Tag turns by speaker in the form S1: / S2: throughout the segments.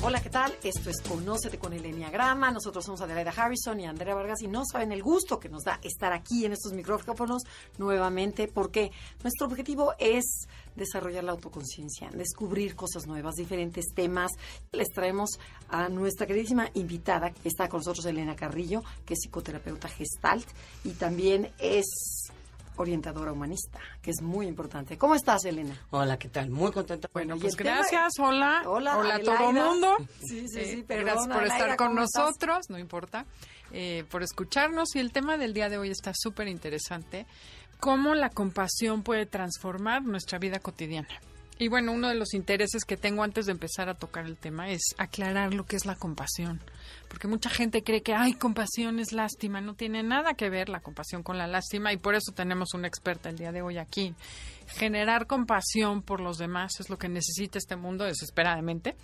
S1: Hola, ¿qué tal? Esto es Conócete con el Enneagrama. Nosotros somos Adelaida Harrison y Andrea Vargas y no saben el gusto que nos da estar aquí en estos micrófonos nuevamente porque nuestro objetivo es desarrollar la autoconciencia, descubrir cosas nuevas, diferentes temas. Les traemos a nuestra queridísima invitada que está con nosotros, Elena Carrillo, que es psicoterapeuta gestalt y también es orientadora humanista, que es muy importante. ¿Cómo estás, Elena?
S2: Hola, ¿qué tal? Muy contenta.
S3: Bueno, pues gracias, hola.
S1: Hola,
S3: hola a todo el mundo.
S1: Sí, sí, sí,
S3: eh, Gracias por estar con nosotros, no importa, eh, por escucharnos. Y el tema del día de hoy está súper interesante, cómo la compasión puede transformar nuestra vida cotidiana. Y bueno, uno de los intereses que tengo antes de empezar a tocar el tema es aclarar lo que es la compasión. Porque mucha gente cree que, ay, compasión es lástima. No tiene nada que ver la compasión con la lástima y por eso tenemos una experta el día de hoy aquí. Generar compasión por los demás es lo que necesita este mundo desesperadamente.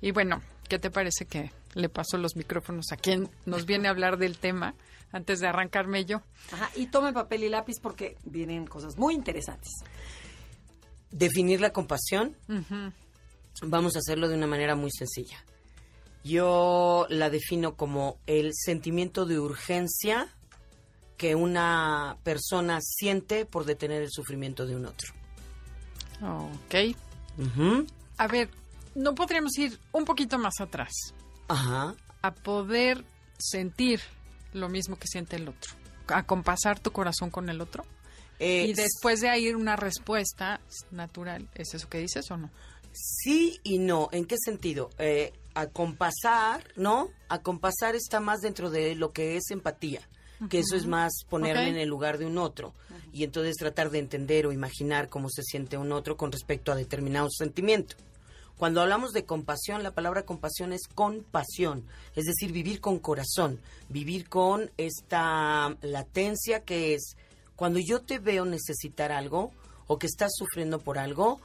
S3: Y bueno, ¿qué te parece que le paso los micrófonos a quien nos viene a hablar del tema antes de arrancarme yo?
S1: Ajá, y tome papel y lápiz porque vienen cosas muy interesantes
S2: definir la compasión, vamos a hacerlo de una manera muy sencilla. Yo la defino como el sentimiento de urgencia que una persona siente por detener el sufrimiento de un otro.
S3: Ok. A ver, ¿no podríamos ir un poquito más atrás?
S2: Ajá.
S3: A poder sentir lo mismo que siente el otro. A compasar tu corazón con el otro. Eh, y después de ahí una respuesta natural. ¿Es eso que dices o no?
S2: Sí y no. ¿En qué sentido? Eh, a compasar, ¿no? A compasar está más dentro de lo que es empatía. Que eso es más ponerme en el lugar de un otro. Y entonces tratar de entender o imaginar cómo se siente un otro con respecto a determinado sentimiento. Cuando hablamos de compasión, la palabra compasión es compasión, es decir, vivir con corazón, vivir con esta latencia que es cuando yo te veo necesitar algo o que estás sufriendo por algo,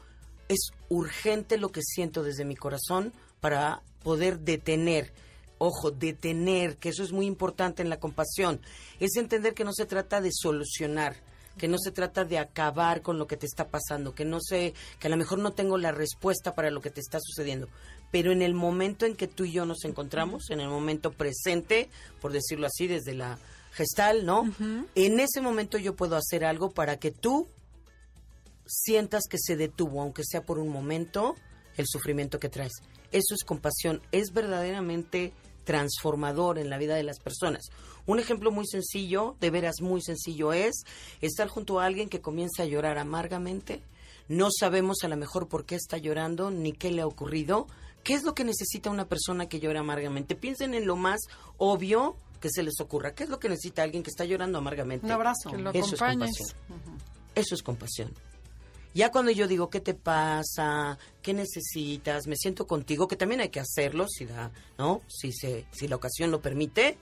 S2: es urgente lo que siento desde mi corazón para poder detener. Ojo, detener, que eso es muy importante en la compasión. Es entender que no se trata de solucionar, que no se trata de acabar con lo que te está pasando, que no sé, que a lo mejor no tengo la respuesta para lo que te está sucediendo, pero en el momento en que tú y yo nos encontramos, en el momento presente, por decirlo así, desde la gestal, ¿no? En ese momento yo puedo hacer algo para que tú sientas que se detuvo, aunque sea por un momento, el sufrimiento que traes. Eso es compasión, es verdaderamente transformador en la vida de las personas. Un ejemplo muy sencillo, de veras muy sencillo, es estar junto a alguien que comienza a llorar amargamente. No sabemos a lo mejor por qué está llorando ni qué le ha ocurrido. ¿Qué es lo que necesita una persona que llora amargamente? Piensen en lo más obvio que se les ocurra. ¿Qué es lo que necesita alguien que está llorando amargamente?
S1: Un abrazo.
S3: Que lo
S2: Eso es compasión. Eso es compasión. Ya cuando yo digo, ¿qué te pasa? ¿Qué necesitas? Me siento contigo, que también hay que hacerlo, si da, ¿no? Si, se, si la ocasión lo permite.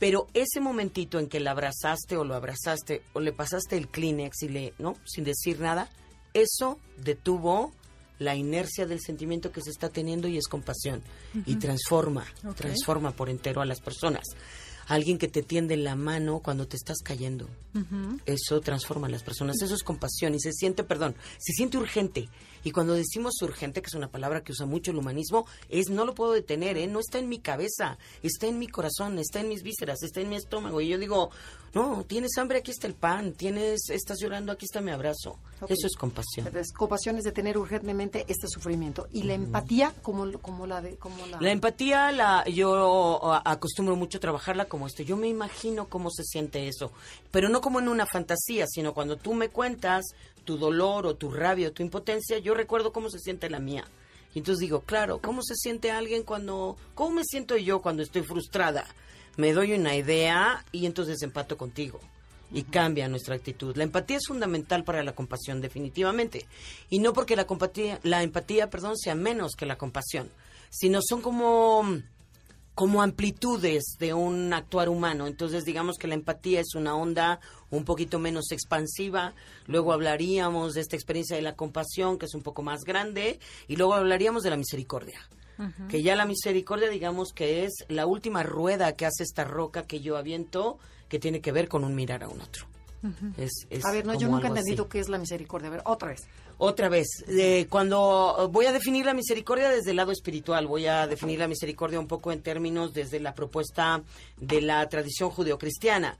S2: Pero ese momentito en que la abrazaste o lo abrazaste o le pasaste el Kleenex y le, ¿no? Sin decir nada, eso detuvo la inercia del sentimiento que se está teniendo y es compasión. Y transforma, transforma por entero a las personas. Alguien que te tiende la mano cuando te estás cayendo. Eso transforma a las personas. Eso es compasión y se siente, perdón, se siente urgente. Y cuando decimos urgente, que es una palabra que usa mucho el humanismo, es no lo puedo detener, ¿eh? no está en mi cabeza, está en mi corazón, está en mis vísceras, está en mi estómago. Y yo digo, no, tienes hambre, aquí está el pan, tienes, estás llorando, aquí está mi abrazo. Eso es compasión.
S1: Entonces, compasión es detener urgentemente este sufrimiento. ¿Y la empatía, como, como la de...? Como la...
S2: la empatía, la, yo acostumbro mucho a trabajarla como esto. Yo me imagino cómo se siente eso, pero no como en una fantasía, sino cuando tú me cuentas tu dolor o tu rabia o tu impotencia, yo recuerdo cómo se siente la mía. Y entonces digo, claro, ¿cómo se siente alguien cuando, cómo me siento yo cuando estoy frustrada? Me doy una idea y entonces empato contigo. y cambia nuestra actitud. La empatía es fundamental para la compasión, definitivamente. Y no porque la, compatía, la empatía perdón, sea menos que la compasión, sino son como como amplitudes de un actuar humano. Entonces, digamos que la empatía es una onda un poquito menos expansiva. Luego hablaríamos de esta experiencia de la compasión, que es un poco más grande. Y luego hablaríamos de la misericordia. Que ya la misericordia, digamos que es la última rueda que hace esta roca que yo aviento, que tiene que ver con un mirar a un otro.
S1: a ver, no, yo nunca he entendido qué es la misericordia. A ver, otra vez.
S2: Otra vez, cuando voy a definir la misericordia desde el lado espiritual, voy a definir la misericordia un poco en términos desde la propuesta de la tradición judeocristiana.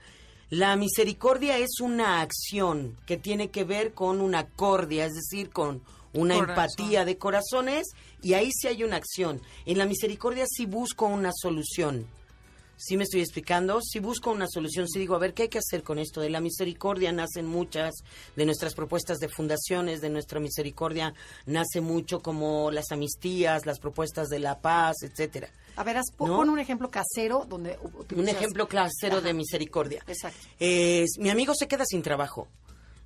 S2: La misericordia es una acción que tiene que ver con una cordia, es decir, con una empatía de corazones y ahí sí hay una acción. En la misericordia sí busco una solución sí me estoy explicando, si busco una solución, si digo, a ver, ¿qué hay que hacer con esto? De la misericordia nacen muchas de nuestras propuestas de fundaciones, de nuestra misericordia nace mucho como las amnistías, las propuestas de la paz, etcétera.
S1: A ver, pon un ejemplo casero donde...
S2: Un ejemplo casero de misericordia.
S1: Exacto.
S2: mi amigo se queda sin trabajo.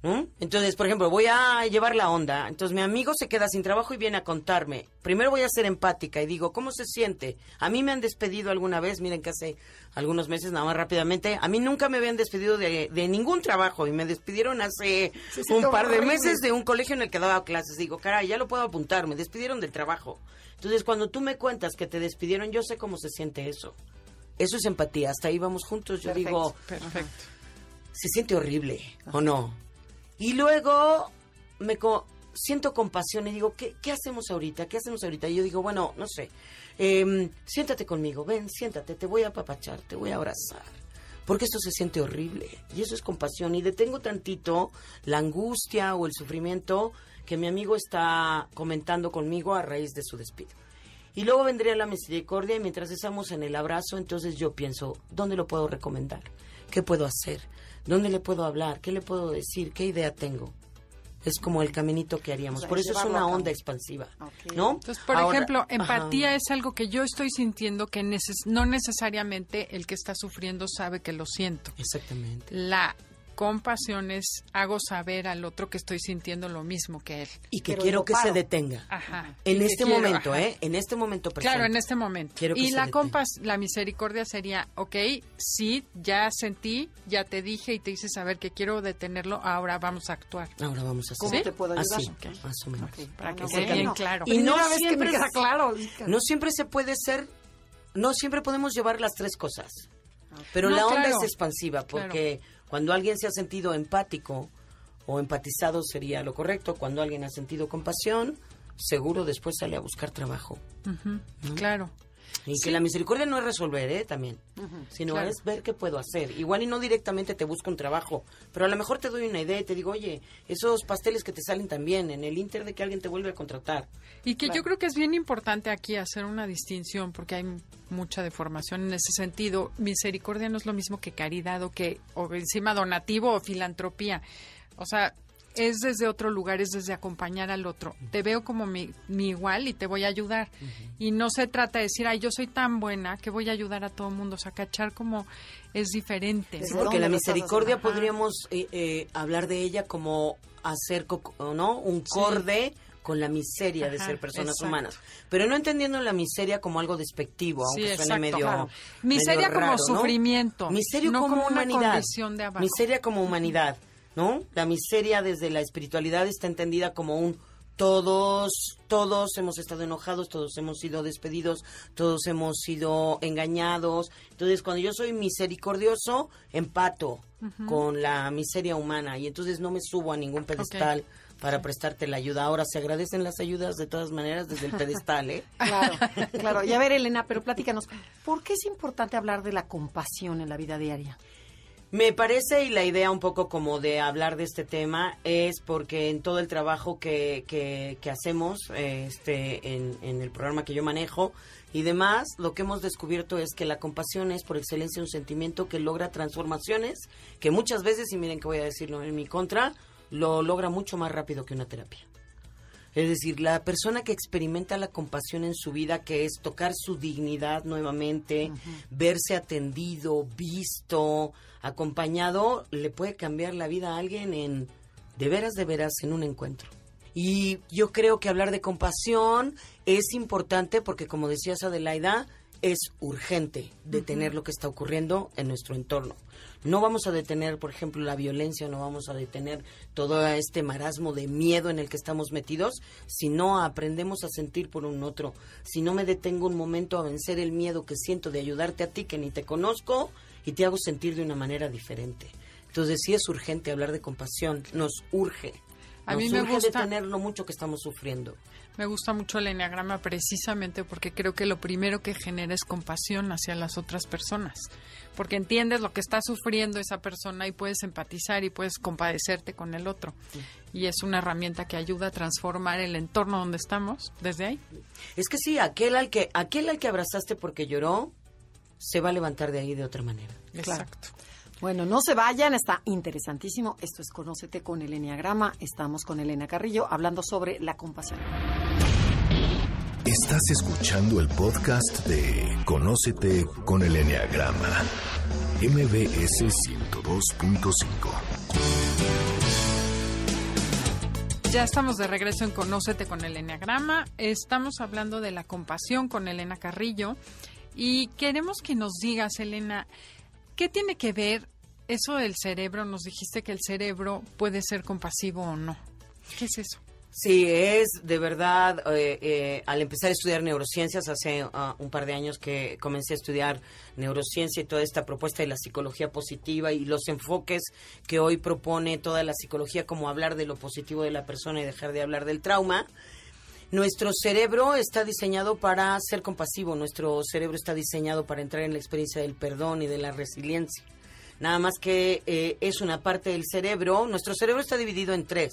S2: Entonces, por ejemplo, voy a llevar la onda. Entonces, mi amigo se queda sin trabajo y viene a contarme. Primero voy a ser empática y digo, ¿cómo se siente? A mí me han despedido alguna vez, miren que hace algunos meses, nada más rápidamente, a mí nunca me habían despedido de, ningún trabajo y me despidieron hace un par de meses de un colegio en el que daba clases. Digo, caray, ya lo puedo apuntar, me despidieron del trabajo. Entonces, cuando tú me cuentas que te despidieron, yo sé cómo se siente eso. Eso es empatía, hasta ahí vamos juntos. Yo digo,
S3: perfecto.
S2: Se siente horrible, ¿o no? Y luego me siento compasión y digo, ¿qué, ¿qué, hacemos ahorita? ¿Qué hacemos ahorita? Y yo digo, bueno, no sé, em, siéntate conmigo, ven, siéntate, te voy a apapachar, te voy a abrazar. Porque esto se siente horrible. Y eso es compasión. Y detengo tantito la angustia o el sufrimiento que mi amigo está comentando conmigo a raíz de su despido. Y luego vendría la misericordia y mientras estamos en el abrazo, entonces yo pienso, ¿dónde lo puedo recomendar? ¿Qué puedo hacer? ¿Dónde le puedo hablar? ¿Qué le puedo decir? ¿Qué idea tengo? Es como el caminito que haríamos. Por eso es una onda expansiva, ¿no?
S3: Entonces, por ejemplo, empatía es algo que yo estoy sintiendo que no necesariamente el que está sufriendo sabe que lo siento.
S2: Exactamente.
S3: La con pasiones hago saber al otro que estoy sintiendo lo mismo que él.
S2: Y que quiero que se detenga.
S3: Ajá.
S2: En este momento, ¿eh? En este momento presente.
S3: Claro, en este momento. y la compas, la misericordia sería, ok, sí, ya sentí, ya te dije y te hice saber que quiero detenerlo, ahora vamos a actuar.
S2: Ahora vamos a hacer.
S1: ¿Cómo te puedo ayudar?
S2: Así, más o menos.
S3: para que sea bien claro.
S1: Y no siempre, claro.
S2: no siempre se puede ser, no siempre podemos llevar las tres cosas. Pero la onda es expansiva porque... Cuando alguien se ha sentido empático o empatizado sería lo correcto, cuando alguien ha sentido compasión, seguro después sale a buscar trabajo.
S3: Claro.
S2: Y que la misericordia no es resolver, ¿eh? También, sino es ver qué puedo hacer. Igual y no directamente te busco un trabajo, pero a lo mejor te doy una idea y te digo, oye, esos pasteles que te salen también, en el inter de que alguien te vuelve a contratar.
S3: Y que yo creo que es bien importante aquí hacer una distinción, porque hay mucha deformación en ese sentido. Misericordia no es lo mismo que caridad o que, o encima donativo o filantropía. O sea, es desde otro lugar, es desde acompañar al otro. Te veo como mi, igual y te voy a ayudar. Y no se trata de decir, ay, yo soy tan buena que voy a ayudar a todo el mundo. O sea, cachar como es diferente.
S2: porque la misericordia podríamos eh, eh, hablar de ella como hacer, ¿no? Un corde. con la miseria de ser personas humanas, pero no entendiendo la miseria como algo despectivo, aunque suene medio
S3: miseria como sufrimiento,
S2: miseria como, humanidad, miseria como humanidad. ¿No? La miseria desde la espiritualidad está entendida como un todos, todos hemos estado enojados, todos hemos sido despedidos, todos hemos sido engañados. Entonces, cuando yo soy misericordioso, empato con la miseria humana y entonces no me subo a ningún pedestal. para prestarte la ayuda. Ahora se agradecen las ayudas de todas maneras desde el pedestal, ¿eh?
S1: Claro, claro. Y a ver, Elena, pero platícanos, ¿por qué es importante hablar de la compasión en la vida diaria?
S2: Me parece, y la idea un poco como de hablar de este tema, es porque en todo el trabajo que, que, hacemos este, en, en, el programa que yo manejo y demás, lo que hemos descubierto es que la compasión es por excelencia un sentimiento que logra transformaciones, que muchas veces, y miren que voy a decirlo en mi contra, lo logra mucho más rápido que una terapia. Es decir, la persona que experimenta la compasión en su vida, que es tocar su dignidad nuevamente, verse atendido, visto, acompañado, le puede cambiar la vida a alguien en de veras, de veras, en un encuentro. Y yo creo que hablar de compasión es importante porque, como decías Adelaida, es urgente detener lo que está ocurriendo en nuestro entorno. No vamos a detener, por ejemplo, la violencia, no vamos a detener todo este marasmo de miedo en el que estamos metidos si no aprendemos a sentir por un otro. Si no me detengo un momento a vencer el miedo que siento de ayudarte a ti que ni te conozco y te hago sentir de una manera diferente. Entonces sí es urgente hablar de compasión, nos urge.
S3: A mí me gusta
S2: detener lo mucho que estamos sufriendo.
S3: Me gusta mucho el enneagrama precisamente porque creo que lo primero que genera es compasión hacia las otras personas. Porque entiendes lo que está sufriendo esa persona y puedes empatizar y puedes compadecerte con el otro. Y es una herramienta que ayuda a transformar el entorno donde estamos desde ahí.
S2: Es que sí, aquel al que, aquel al que abrazaste porque lloró, se va a levantar de ahí de otra manera.
S3: Exacto.
S1: Bueno, no se vayan, está interesantísimo. Esto es Conócete con el Enneagrama. Estamos con Elena Carrillo hablando sobre la compasión.
S4: Estás escuchando el podcast de Conócete con el Enneagrama, MBS 102.5.
S3: Ya estamos de regreso en Conócete con el Enneagrama. Estamos hablando de la compasión con Elena Carrillo y queremos que nos digas, Elena, ¿Qué tiene que ver eso del cerebro? Nos dijiste que el cerebro puede ser compasivo o no. ¿Qué es eso?
S2: Sí, es de verdad, eh, eh, al empezar a estudiar neurociencias, hace ah, un par de años que comencé a estudiar neurociencia y toda esta propuesta de la psicología positiva y los enfoques que hoy propone toda la psicología, como hablar de lo positivo de la persona y dejar de hablar del trauma, nuestro cerebro está diseñado para ser compasivo, nuestro cerebro está diseñado para entrar en la experiencia del perdón y de la resiliencia. Nada más que eh, es una parte del cerebro, nuestro cerebro está dividido en tres.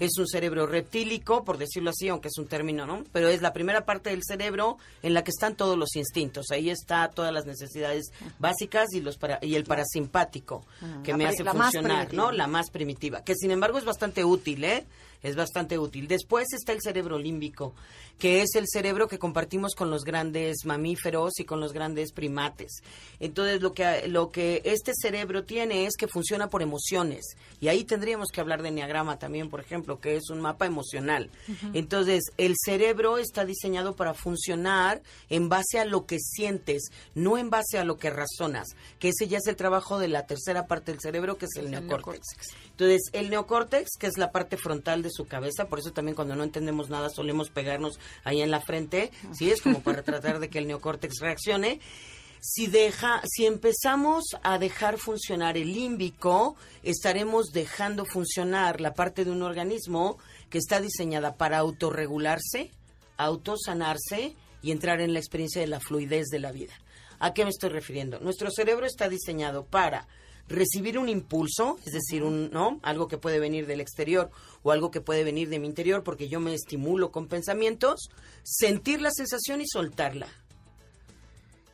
S2: Es un cerebro reptílico, por decirlo así, aunque es un término, ¿no? Pero es la primera parte del cerebro en la que están todos los instintos. Ahí está todas las necesidades básicas y los para, y el parasimpático que me hace funcionar, ¿no? La más primitiva, que sin embargo es bastante útil, ¿eh? Es bastante útil. Después está el cerebro límbico, que es el cerebro que compartimos con los grandes mamíferos y con los grandes primates. Entonces, lo que, lo que este cerebro tiene es que funciona por emociones. Y ahí tendríamos que hablar de enneagrama también, por ejemplo, que es un mapa emocional. Entonces, el cerebro está diseñado para funcionar en base a lo que sientes, no en base a lo que razonas, que ese ya es el trabajo de la tercera parte del cerebro, que es el, neocórtex. Entonces, el neocórtex, que es la parte frontal de su cabeza, por eso también cuando no entendemos nada solemos pegarnos ahí en la frente, ¿sí? Es como para tratar de que el neocórtex reaccione. Si, deja, si empezamos a dejar funcionar el límbico, estaremos dejando funcionar la parte de un organismo que está diseñada para autorregularse, autosanarse y entrar en la experiencia de la fluidez de la vida. ¿A qué me estoy refiriendo? Nuestro cerebro está diseñado para recibir un impulso, es decir, un, ¿no? algo que puede venir del exterior o algo que puede venir de mi interior porque yo me estimulo con pensamientos, sentir la sensación y soltarla.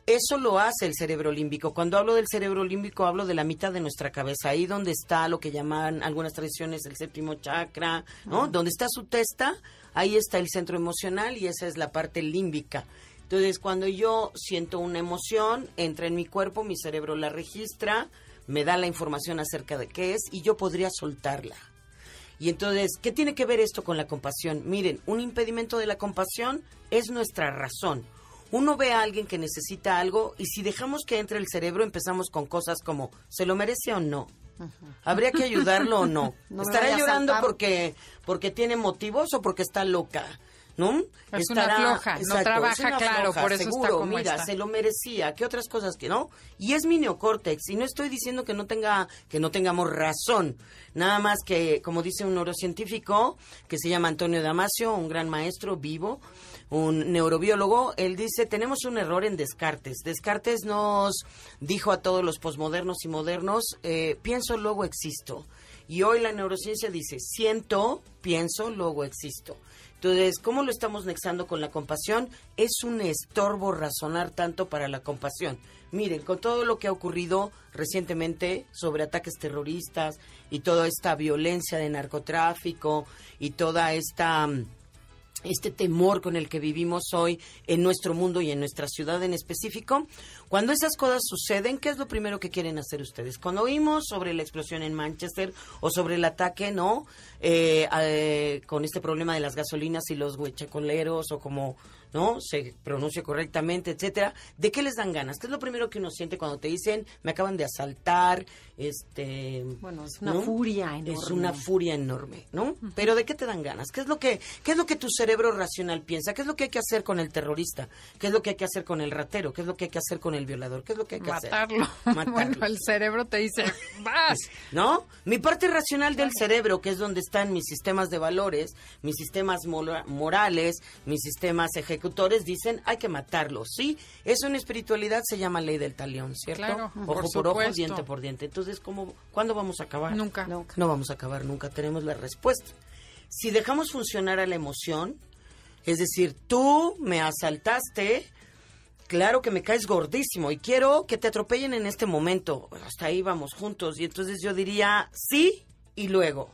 S2: Eso lo hace el cerebro límbico. Cuando hablo del cerebro límbico hablo de la mitad de nuestra cabeza, ahí donde está lo que llaman algunas tradiciones el séptimo chakra, ¿no? Donde está su testa, ahí está el centro emocional y esa es la parte límbica. Entonces, cuando yo siento una emoción, entra en mi cuerpo, mi cerebro la registra, me da la información acerca de qué es y yo podría soltarla. Y entonces, ¿qué tiene que ver esto con la compasión? Miren, un impedimento de la compasión es nuestra razón. Uno ve a alguien que necesita algo y si dejamos que entre el cerebro empezamos con cosas como, ¿se lo merece o no? ¿Habría que ayudarlo o no? no ¿Estará llorando porque, porque tiene motivos o porque está loca? ¿No?
S3: Es una floja, no trabaja, claro, por eso está como
S2: mira, se lo merecía, ¿qué otras cosas que no? Y es mi neocórtex, y no estoy diciendo que no tenga, que no tengamos razón, nada más que, como dice un neurocientífico, que se llama Antonio Damasio, un gran maestro vivo, un neurobiólogo, él dice, tenemos un error en Descartes. Descartes nos dijo a todos los posmodernos y modernos, eh, pienso, luego existo. Y hoy la neurociencia dice, siento, pienso, luego existo. Entonces, ¿cómo lo estamos nexando con la compasión? Es un estorbo razonar tanto para la compasión. Miren, con todo lo que ha ocurrido recientemente sobre ataques terroristas y toda esta violencia de narcotráfico y toda esta mm, este temor con el que vivimos hoy en nuestro mundo y en nuestra ciudad en específico. Cuando esas cosas suceden, ¿qué es lo primero que quieren hacer ustedes? Cuando oímos sobre la explosión en Manchester o sobre el ataque, ¿no? Eh, eh, con este problema de las gasolinas y los huechecoleros o como ¿no? Se pronuncia correctamente, etcétera. ¿De qué les dan ganas? ¿Qué es lo primero que uno siente cuando te dicen, me acaban de asaltar? Este,
S1: bueno, es una furia enorme.
S2: Es una furia enorme, ¿no? Pero ¿de qué te dan ganas? ¿Qué es lo que qué es lo que tu cerebro racional piensa? ¿Qué es lo que hay que hacer con el terrorista? ¿Qué es lo que hay que hacer con el ratero? ¿Qué es lo que hay que hacer con el violador? ¿Qué es lo que hay que
S3: Matarlo.
S2: hacer? Matarlo.
S3: Bueno, el cerebro te dice, vas.
S2: ¿No? Mi parte racional del cerebro, que es donde están mis sistemas de valores, mis sistemas morales, mis sistemas ejecutores, dicen, hay que matarlo, ¿sí? Eso en espiritualidad se llama ley del talión, ¿cierto?
S3: Claro,
S2: ojo por, ojo, diente por diente. Entonces, ¿cómo, ¿cuándo vamos a acabar?
S3: Nunca.
S2: No vamos a acabar, nunca tenemos la respuesta. Si dejamos funcionar a la emoción, es decir, tú me asaltaste, claro que me caes gordísimo y quiero que te atropellen en este momento. Hasta ahí vamos juntos. Y entonces yo diría sí y luego.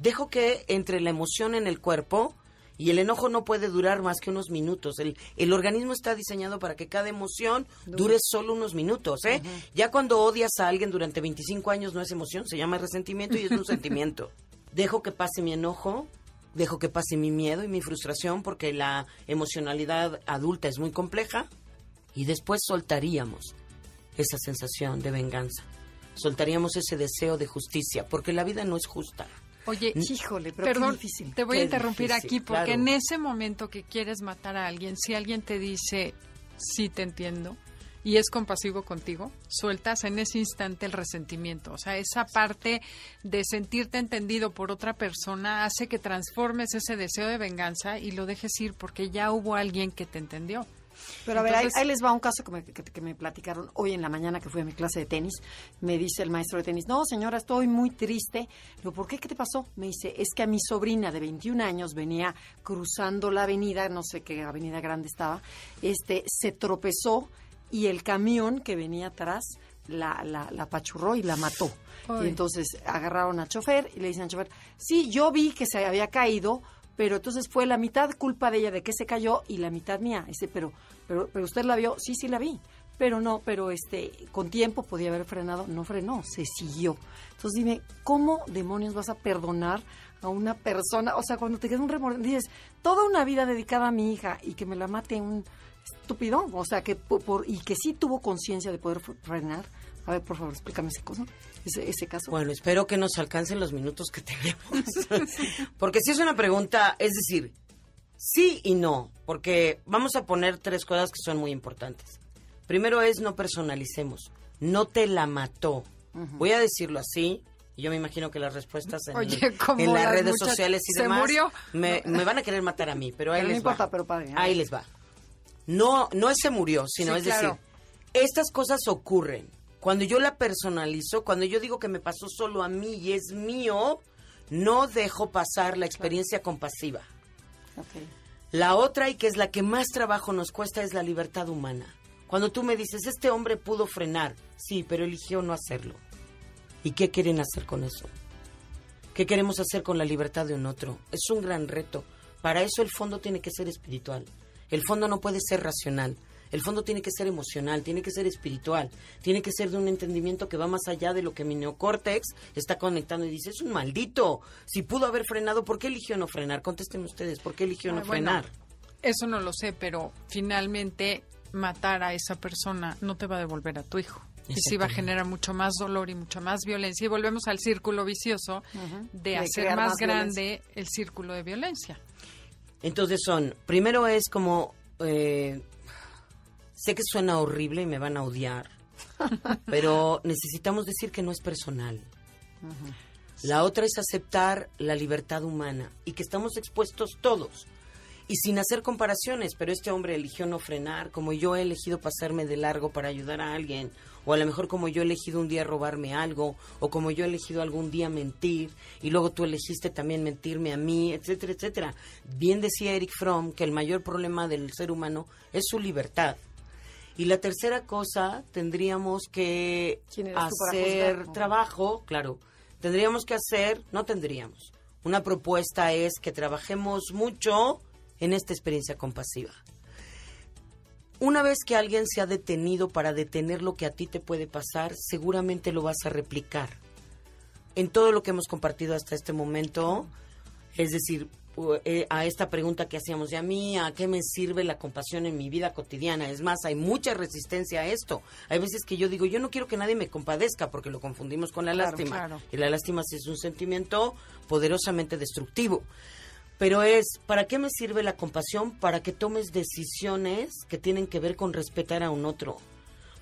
S2: Dejo que entre la emoción en el cuerpo y el enojo no puede durar más que unos minutos. El, el organismo está diseñado para que cada emoción dure solo unos minutos. ¿eh? Ya cuando odias a alguien durante 25 años no es emoción, se llama resentimiento y es un sentimiento. Dejo que pase mi enojo, dejo que pase mi miedo y mi frustración porque la emocionalidad adulta es muy compleja y después soltaríamos esa sensación de venganza. Soltaríamos ese deseo de justicia porque la vida no es justa.
S3: Oye, híjole, pero perdón, difícil. te voy a interrumpir aquí porque en ese momento que quieres matar a alguien, si alguien te dice, sí te entiendo, y es compasivo contigo, sueltas en ese instante el resentimiento. O sea, esa parte de sentirte entendido por otra persona hace que transformes ese deseo de venganza y lo dejes ir porque ya hubo alguien que te entendió.
S1: Pero a ver, ahí, les va un caso que me, que, me, platicaron hoy en la mañana que fui a mi clase de tenis. Me dice el maestro de tenis, no, señora, estoy muy triste. Digo, ¿por qué? ¿Qué te pasó? Me dice, es que a mi sobrina de 21 años venía cruzando la avenida, no sé qué avenida grande estaba, este, se tropezó y el camión que venía atrás la, la, la pachurró y la mató. Y entonces agarraron al chofer y le dicen al chofer, sí, yo vi que se había caído, pero entonces fue la mitad culpa de ella de que se cayó y la mitad mía. Dice, pero, pero, pero usted la vio, sí, sí la vi, pero no, pero este, con tiempo podía haber frenado, no frenó, se siguió. Entonces dime, ¿cómo demonios vas a perdonar a una persona? O sea, cuando te queda un remordimiento, dices, toda una vida dedicada a mi hija y que me la mate un estúpido, o sea, que por, y que sí tuvo conciencia de poder frenar. A ver, por favor, explícame ese, cosa, ese, ese caso.
S2: Bueno, espero que nos alcancen los minutos que tenemos. porque si es una pregunta, es decir, sí y no, porque vamos a poner tres cosas que son muy importantes. Primero es no personalicemos, no te la mató. Voy a decirlo así, y yo me imagino que las respuestas en, las, redes sociales y demás Me, van a querer matar a mí, pero ahí les va. ahí les va. No, no es se murió, sino es decir, estas cosas ocurren. Cuando yo la personalizo, cuando yo digo que me pasó solo a mí y es mío, no dejo pasar la experiencia compasiva. La otra, y que es la que más trabajo nos cuesta, es la libertad humana. Cuando tú me dices, este hombre pudo frenar, sí, pero eligió no hacerlo. ¿Y qué quieren hacer con eso? ¿Qué queremos hacer con la libertad de un otro? Es un gran reto. Para eso el fondo tiene que ser espiritual. El fondo no puede ser racional. El fondo tiene que ser emocional, tiene que ser espiritual, tiene que ser de un entendimiento que va más allá de lo que mi neocórtex está conectando y dice, es un maldito. Si pudo haber frenado, ¿por qué eligió no frenar? Contesten ustedes, ¿por qué eligió no frenar?
S3: Eso no lo sé, pero finalmente matar a esa persona no te va a devolver a tu hijo. Y sí va a generar mucho más dolor y mucha más violencia. Y volvemos al círculo vicioso de, hacer más, grande el círculo de violencia.
S2: Entonces son, primero es como, eh, sé que suena horrible y me van a odiar, pero necesitamos decir que no es personal. La otra es aceptar la libertad humana y que estamos expuestos todos y sin hacer comparaciones, pero este hombre eligió no frenar, como yo he elegido pasarme de largo para ayudar a alguien, o a lo mejor como yo he elegido un día robarme algo, o como yo he elegido algún día mentir, y luego tú elegiste también mentirme a mí, etcétera, etcétera. Bien decía Eric Fromm que el mayor problema del ser humano es su libertad. Y la tercera cosa, tendríamos que hacer trabajo, claro, tendríamos que hacer, no tendríamos. Una propuesta es que trabajemos mucho en esta experiencia compasiva. Una vez que alguien se ha detenido para detener lo que a ti te puede pasar, seguramente lo vas a replicar. En todo lo que hemos compartido hasta este momento, es decir, a esta pregunta que hacíamos de a mí, ¿a qué me sirve la compasión en mi vida cotidiana? Es más, hay mucha resistencia a esto. Hay veces que yo digo, yo no quiero que nadie me compadezca porque lo confundimos con la lástima. Y la lástima es un sentimiento poderosamente destructivo. Pero es, ¿para qué me sirve la compasión? Para que tomes decisiones que tienen que ver con respetar a un otro.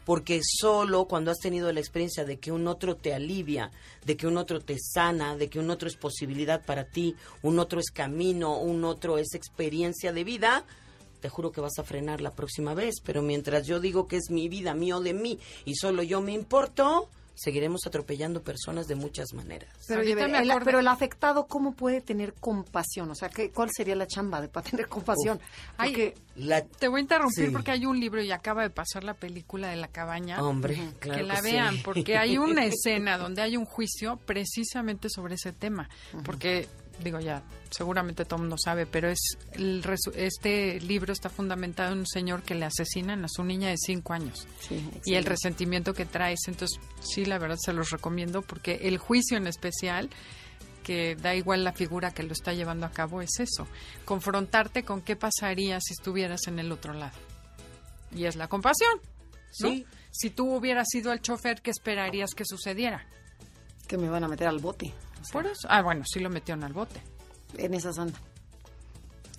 S2: Porque solo cuando has tenido la experiencia de que un otro te alivia, de que un otro te sana, de que un otro es posibilidad para ti, un otro es camino, un otro es experiencia de vida, te juro que vas a frenar la próxima vez. Pero mientras yo digo que es mi vida, mío de mí, y solo yo me importo, seguiremos atropellando personas de muchas maneras.
S1: Pero, el, afectado, ¿cómo puede tener compasión? O sea, ¿qué, ¿cuál sería la chamba de para tener compasión?
S3: te voy a interrumpir porque hay un libro y acaba de pasar la película de la cabaña.
S2: Hombre,
S3: que la vean, porque hay una escena donde hay un juicio precisamente sobre ese tema. Porque digo ya, seguramente todo el mundo sabe, pero es el, este libro está fundamentado en un señor que le asesinan a su niña de cinco años y el resentimiento que traes. Entonces, sí, la verdad se los recomiendo porque el juicio en especial que da igual la figura que lo está llevando a cabo es eso, confrontarte con qué pasaría si estuvieras en el otro lado. Y es la compasión. Sí. Si tú hubieras sido el chofer, ¿qué esperarías que sucediera?
S1: Que me van a meter al bote.
S3: Por eso. Ah, bueno, sí lo metieron al bote.
S1: En esa santa.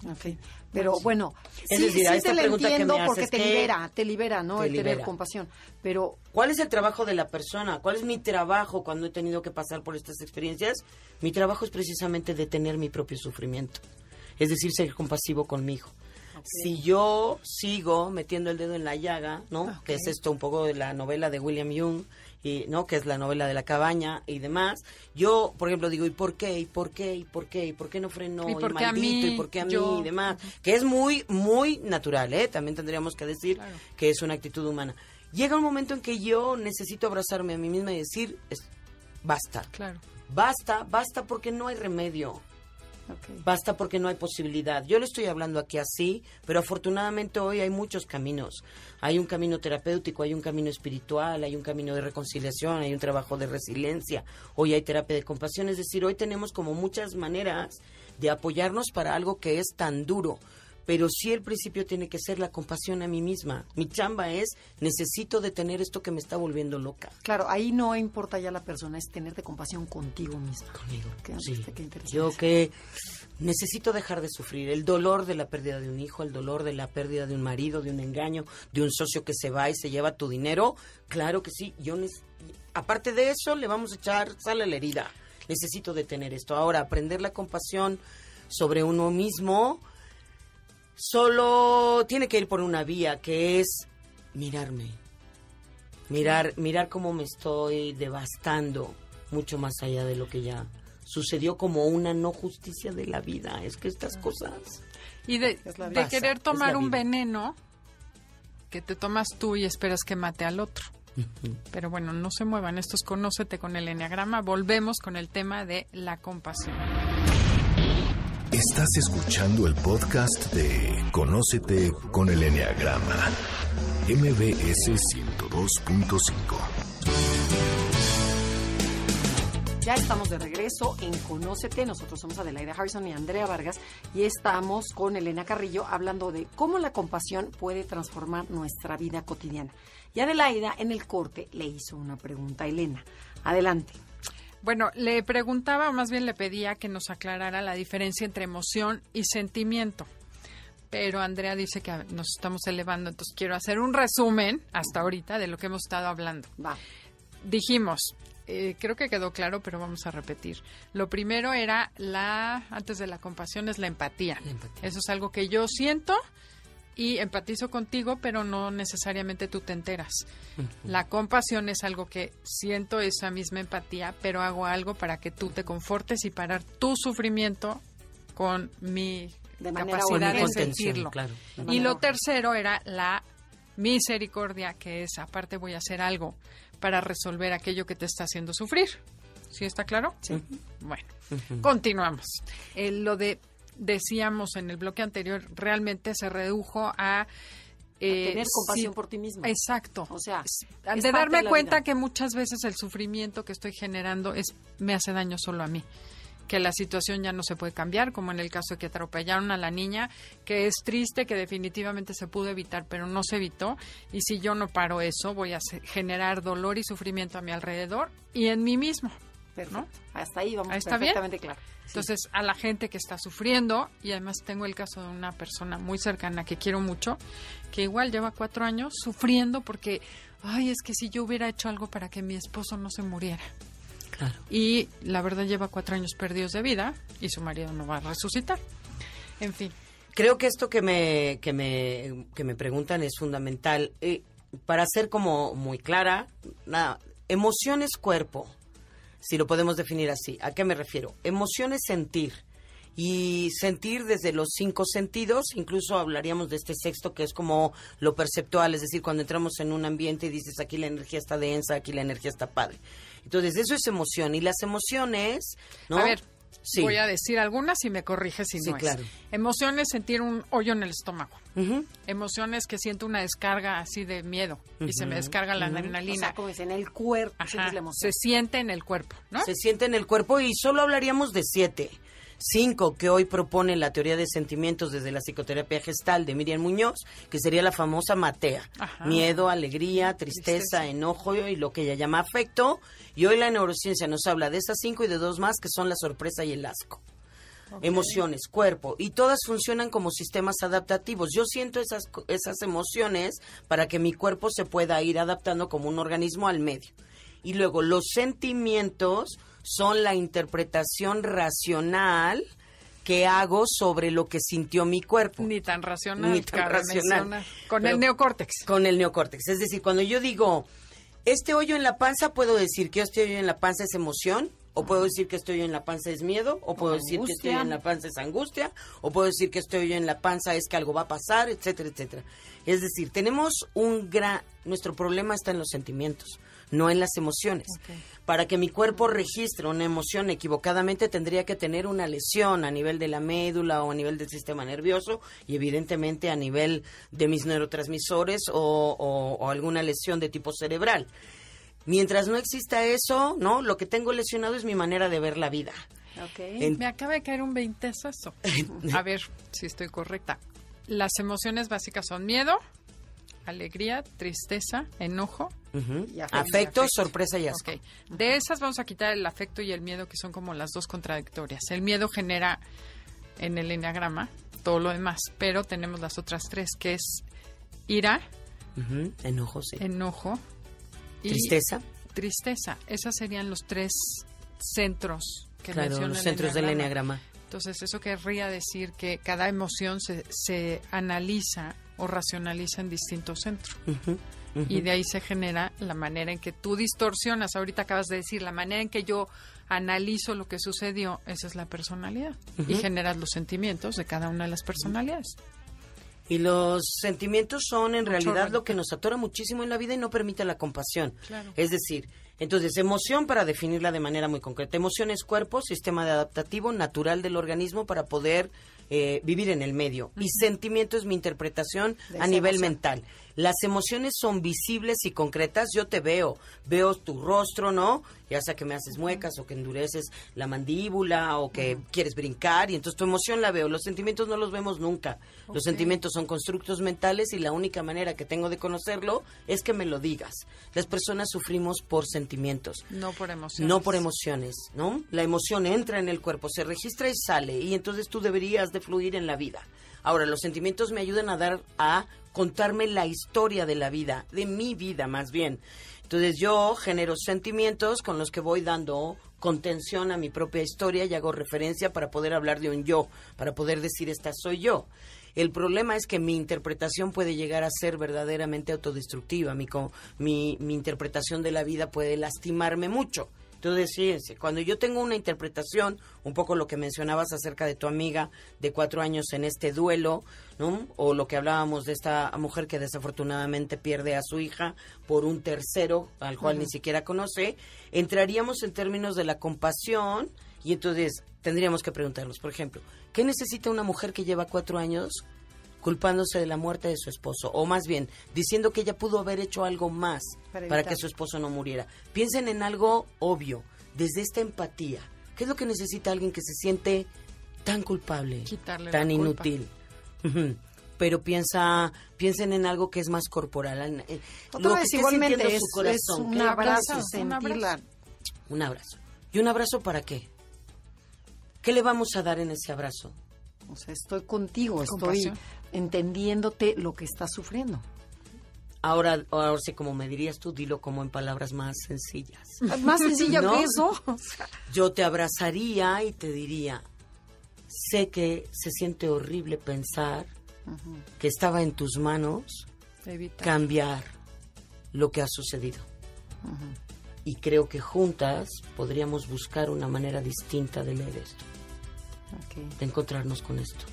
S1: Ok. Pero pues bueno,
S2: es sí, decir,
S1: sí te lo entiendo porque te libera, te libera, ¿no? el tener compasión. Pero.
S2: ¿Cuál es el trabajo de la persona? ¿Cuál es mi trabajo cuando he tenido que pasar por estas experiencias? Mi trabajo es precisamente detener mi propio sufrimiento. Es decir, ser compasivo conmigo. Si yo sigo metiendo el dedo en la llaga, ¿no? Que es esto un poco de la novela de William Young, y, ¿no? que es la novela de la cabaña y demás. Yo, por ejemplo, digo, ¿y por qué? ¿Y por qué? ¿Y por qué? ¿Y por qué no frenó? ¿Y, por qué a mí? ¿Y por qué a mí? Y demás. Que es muy, muy natural, ¿eh? También tendríamos que decir que es una actitud humana. Llega un momento en que yo necesito abrazarme a mí misma y decir, basta.
S3: Claro.
S2: Basta, basta porque no hay remedio. Basta porque no hay posibilidad. Yo le estoy hablando aquí así, pero afortunadamente hoy hay muchos caminos. Hay un camino terapéutico, hay un camino espiritual, hay un camino de reconciliación, hay un trabajo de resiliencia. Hoy hay terapia de compasión, es decir, hoy tenemos como muchas maneras de apoyarnos para algo que es tan duro pero sí el principio tiene que ser la compasión a mí misma. Mi chamba es, necesito detener esto que me está volviendo loca.
S1: Claro, ahí no importa ya la persona, es tenerte compasión contigo misma.
S2: Conmigo, sí. Yo que necesito dejar de sufrir el dolor de la pérdida de un hijo, el dolor de la pérdida de un marido, de un engaño, de un socio que se va y se lleva tu dinero. Claro que sí, yo aparte de eso le vamos a echar sal a la herida. Necesito detener esto. Ahora, aprender la compasión sobre uno mismo solo tiene que ir por una vía que es mirarme. Mirar, mirar cómo me estoy devastando mucho más allá de lo que ya sucedió como una no justicia de la vida. Es que estas cosas.
S3: Y de, querer tomar un veneno que te tomas tú y esperas que mate al otro. Pero bueno, no se muevan. Esto es Conócete con el Enneagrama. Volvemos con el tema de la compasión.
S4: Estás escuchando el podcast de Conócete con el Enneagrama, MBS 102.5.
S1: Ya estamos de regreso en Conócete. Nosotros somos Adelaida Harrison y Andrea Vargas y estamos con Elena Carrillo hablando de cómo la compasión puede transformar nuestra vida cotidiana. Y Adelaida en el corte le hizo una pregunta a Elena. Adelante.
S3: Bueno, le preguntaba, más bien le pedía que nos aclarara la diferencia entre emoción y sentimiento. Pero Andrea dice que nos estamos elevando, entonces quiero hacer un resumen hasta ahorita de lo que hemos estado hablando.
S1: Va.
S3: Dijimos, eh, creo que quedó claro, pero vamos a repetir. Lo primero era la, antes de la compasión, es la empatía. la empatía. Eso es algo que yo siento y empatizo contigo, pero no necesariamente tú te enteras. La compasión es algo que siento esa misma empatía, pero hago algo para que tú te confortes y parar tu sufrimiento con mi capacidad de sentirlo. y lo tercero era la misericordia, que es aparte voy a hacer algo para resolver aquello que te está haciendo sufrir. ¿Sí está claro?
S1: Sí.
S3: Bueno, continuamos. lo de decíamos en el bloque anterior, realmente se redujo a...
S1: Eh, tener compasión por ti mismo.
S3: Exacto.
S1: O sea,
S3: de darme cuenta que muchas veces el sufrimiento que estoy generando es me hace daño solo a mí que la situación ya no se puede cambiar, como en el caso de que atropellaron a la niña, que es triste, que definitivamente se pudo evitar, pero no se evitó. Y si yo no paro eso, voy a generar dolor y sufrimiento a mi alrededor y en mí mismo.
S1: ¿No? Hasta ahí vamos
S3: ¿Ahí está perfectamente claro. Entonces, a la gente que está sufriendo, y además tengo el caso de una persona muy cercana que quiero mucho, que igual lleva cuatro años sufriendo porque, ay, es que si yo hubiera hecho algo para que mi esposo no se muriera. Y la verdad lleva cuatro años perdidos de vida y su marido no va a resucitar. En fin.
S2: Creo que esto que me, que me, que me preguntan es fundamental. Eh, para ser como muy clara, nada, emoción es cuerpo, si lo podemos definir así. ¿A qué me refiero? Emoción es sentir y sentir desde los cinco sentidos, incluso hablaríamos de este sexto que es como lo perceptual, es decir, cuando entramos en un ambiente y dices aquí la energía está densa, aquí la energía está padre. Entonces, eso es emoción y las emociones, ¿no?
S3: A ver, Voy a decir algunas y me corrige si no claro. es. Emociones, sentir un hoyo en el estómago. Emociones que siento una descarga así de miedo y se me descarga la adrenalina. O
S1: sea, como en el cuerpo.
S3: Se siente en el cuerpo, ¿no?
S2: Se siente en el cuerpo y solo hablaríamos de siete. Cinco, que hoy propone la teoría de sentimientos desde la psicoterapia gestal de Miriam Muñoz, que sería la famosa matea. Miedo, alegría, tristeza, enojo y lo que ella llama afecto. Y hoy la neurociencia nos habla de esas cinco y de dos más, que son la sorpresa y el asco. Emociones, cuerpo, y todas funcionan como sistemas adaptativos. Yo siento esas, esas emociones para que mi cuerpo se pueda ir adaptando como un organismo al medio. Y luego los sentimientos son la interpretación racional que hago sobre lo que sintió mi cuerpo.
S3: Ni tan racional. Ni tan racional. Con el neocórtex.
S2: Con el neocórtex. Es decir, cuando yo digo, este hoyo en la panza, puedo decir que este hoyo en la panza es emoción, o puedo decir que este hoyo en la panza es miedo, o puedo decir que este hoyo en la panza es angustia, o puedo decir que este hoyo en la panza es que algo va a pasar, etcétera, etcétera. Es decir, tenemos un gran... Nuestro problema está en los sentimientos no en las emociones. Para que mi cuerpo registre una emoción equivocadamente tendría que tener una lesión a nivel de la médula o a nivel del sistema nervioso y evidentemente a nivel de mis neurotransmisores o, alguna lesión de tipo cerebral. Mientras no exista eso, ¿no? Lo que tengo lesionado es mi manera de ver la vida.
S3: Me acaba de caer un 20 eso. A ver si estoy correcta. Las emociones básicas son miedo, alegría, tristeza, enojo.
S2: Afecto, sorpresa y asco.
S3: De esas vamos a quitar el afecto y el miedo, que son como las dos contradictorias. El miedo genera en el enneagrama todo lo demás, pero tenemos las otras tres, que es ira,
S2: enojo, sí.
S3: enojo,
S2: y tristeza.
S3: Tristeza. Esos serían los tres centros que
S2: claro, los centros del enneagrama.
S3: Entonces, eso querría decir que cada emoción se, se analiza o racionaliza en distintos centros. Y de ahí se genera la manera en que tú distorsionas, ahorita acabas de decir, la manera en que yo analizo lo que sucedió, esa es la personalidad. Y generas los sentimientos de cada una de las personalidades.
S2: Y los sentimientos son en realidad lo que nos atora muchísimo en la vida y no permite la compasión. Es decir, entonces, emoción para definirla de manera muy concreta. Emoción es cuerpo, sistema de adaptativo natural del organismo para poder eh, vivir en el medio. Y sentimiento es mi interpretación a nivel mental. Las emociones son visibles y concretas. Yo te veo, veo tu rostro, ¿no? Ya sea que me haces muecas o que endureces la mandíbula o que quieres brincar y entonces tu emoción la veo. Los sentimientos no los vemos nunca. Los sentimientos son constructos mentales y la única manera que tengo de conocerlo es que me lo digas. Las personas sufrimos por sentimientos.
S3: No por emociones.
S2: No por emociones, ¿no? La emoción entra en el cuerpo, se registra y sale y entonces tú deberías de fluir en la vida. Ahora, los sentimientos me ayudan a dar a contarme la historia de la vida, de mi vida más bien. Entonces yo genero sentimientos con los que voy dando contención a mi propia historia y hago referencia para poder hablar de un yo, para poder decir esta soy yo. El problema es que mi interpretación puede llegar a ser verdaderamente autodestructiva, mi, mi, mi interpretación de la vida puede lastimarme mucho. Entonces, fíjense, cuando yo tengo una interpretación, un poco lo que mencionabas acerca de tu amiga de cuatro años en este duelo, ¿no? O lo que hablábamos de esta mujer que desafortunadamente pierde a su hija por un tercero al cual ni siquiera conoce, entraríamos en términos de la compasión Y entonces tendríamos que preguntarnos, por ejemplo, ¿qué necesita una mujer que lleva cuatro años culpándose de la muerte de su esposo? O más bien, diciendo que ella pudo haber hecho algo más
S1: Para
S2: que su esposo no muriera. Piensen en algo obvio, desde esta empatía. ¿Qué es lo que necesita alguien que se siente tan culpable,
S3: Quitarle
S2: tan inútil? Pero piensa, piensen en algo que es más corporal.
S1: Otra
S2: lo que
S1: igualmente
S2: sintiendo
S1: es,
S2: su corazón.
S1: es un abrazo,
S3: abrazo, un
S1: sentirla.
S2: Un abrazo. ¿Y un abrazo para qué? ¿Qué le vamos a dar en ese abrazo?
S1: O sea, estoy contigo, estoy
S3: Compasión.
S1: entendiéndote lo que estás sufriendo.
S2: Ahora, ahora sí, como me dirías tú, dilo como en palabras más sencillas.
S1: Más sencilla
S2: ¿No?
S1: que eso.
S2: Yo te abrazaría y te diría, sé que se siente horrible pensar que estaba en tus manos
S3: Evita.
S2: cambiar lo que ha sucedido. Y creo que juntas podríamos buscar una manera distinta de leer esto,
S1: ok.
S2: de encontrarnos con esto.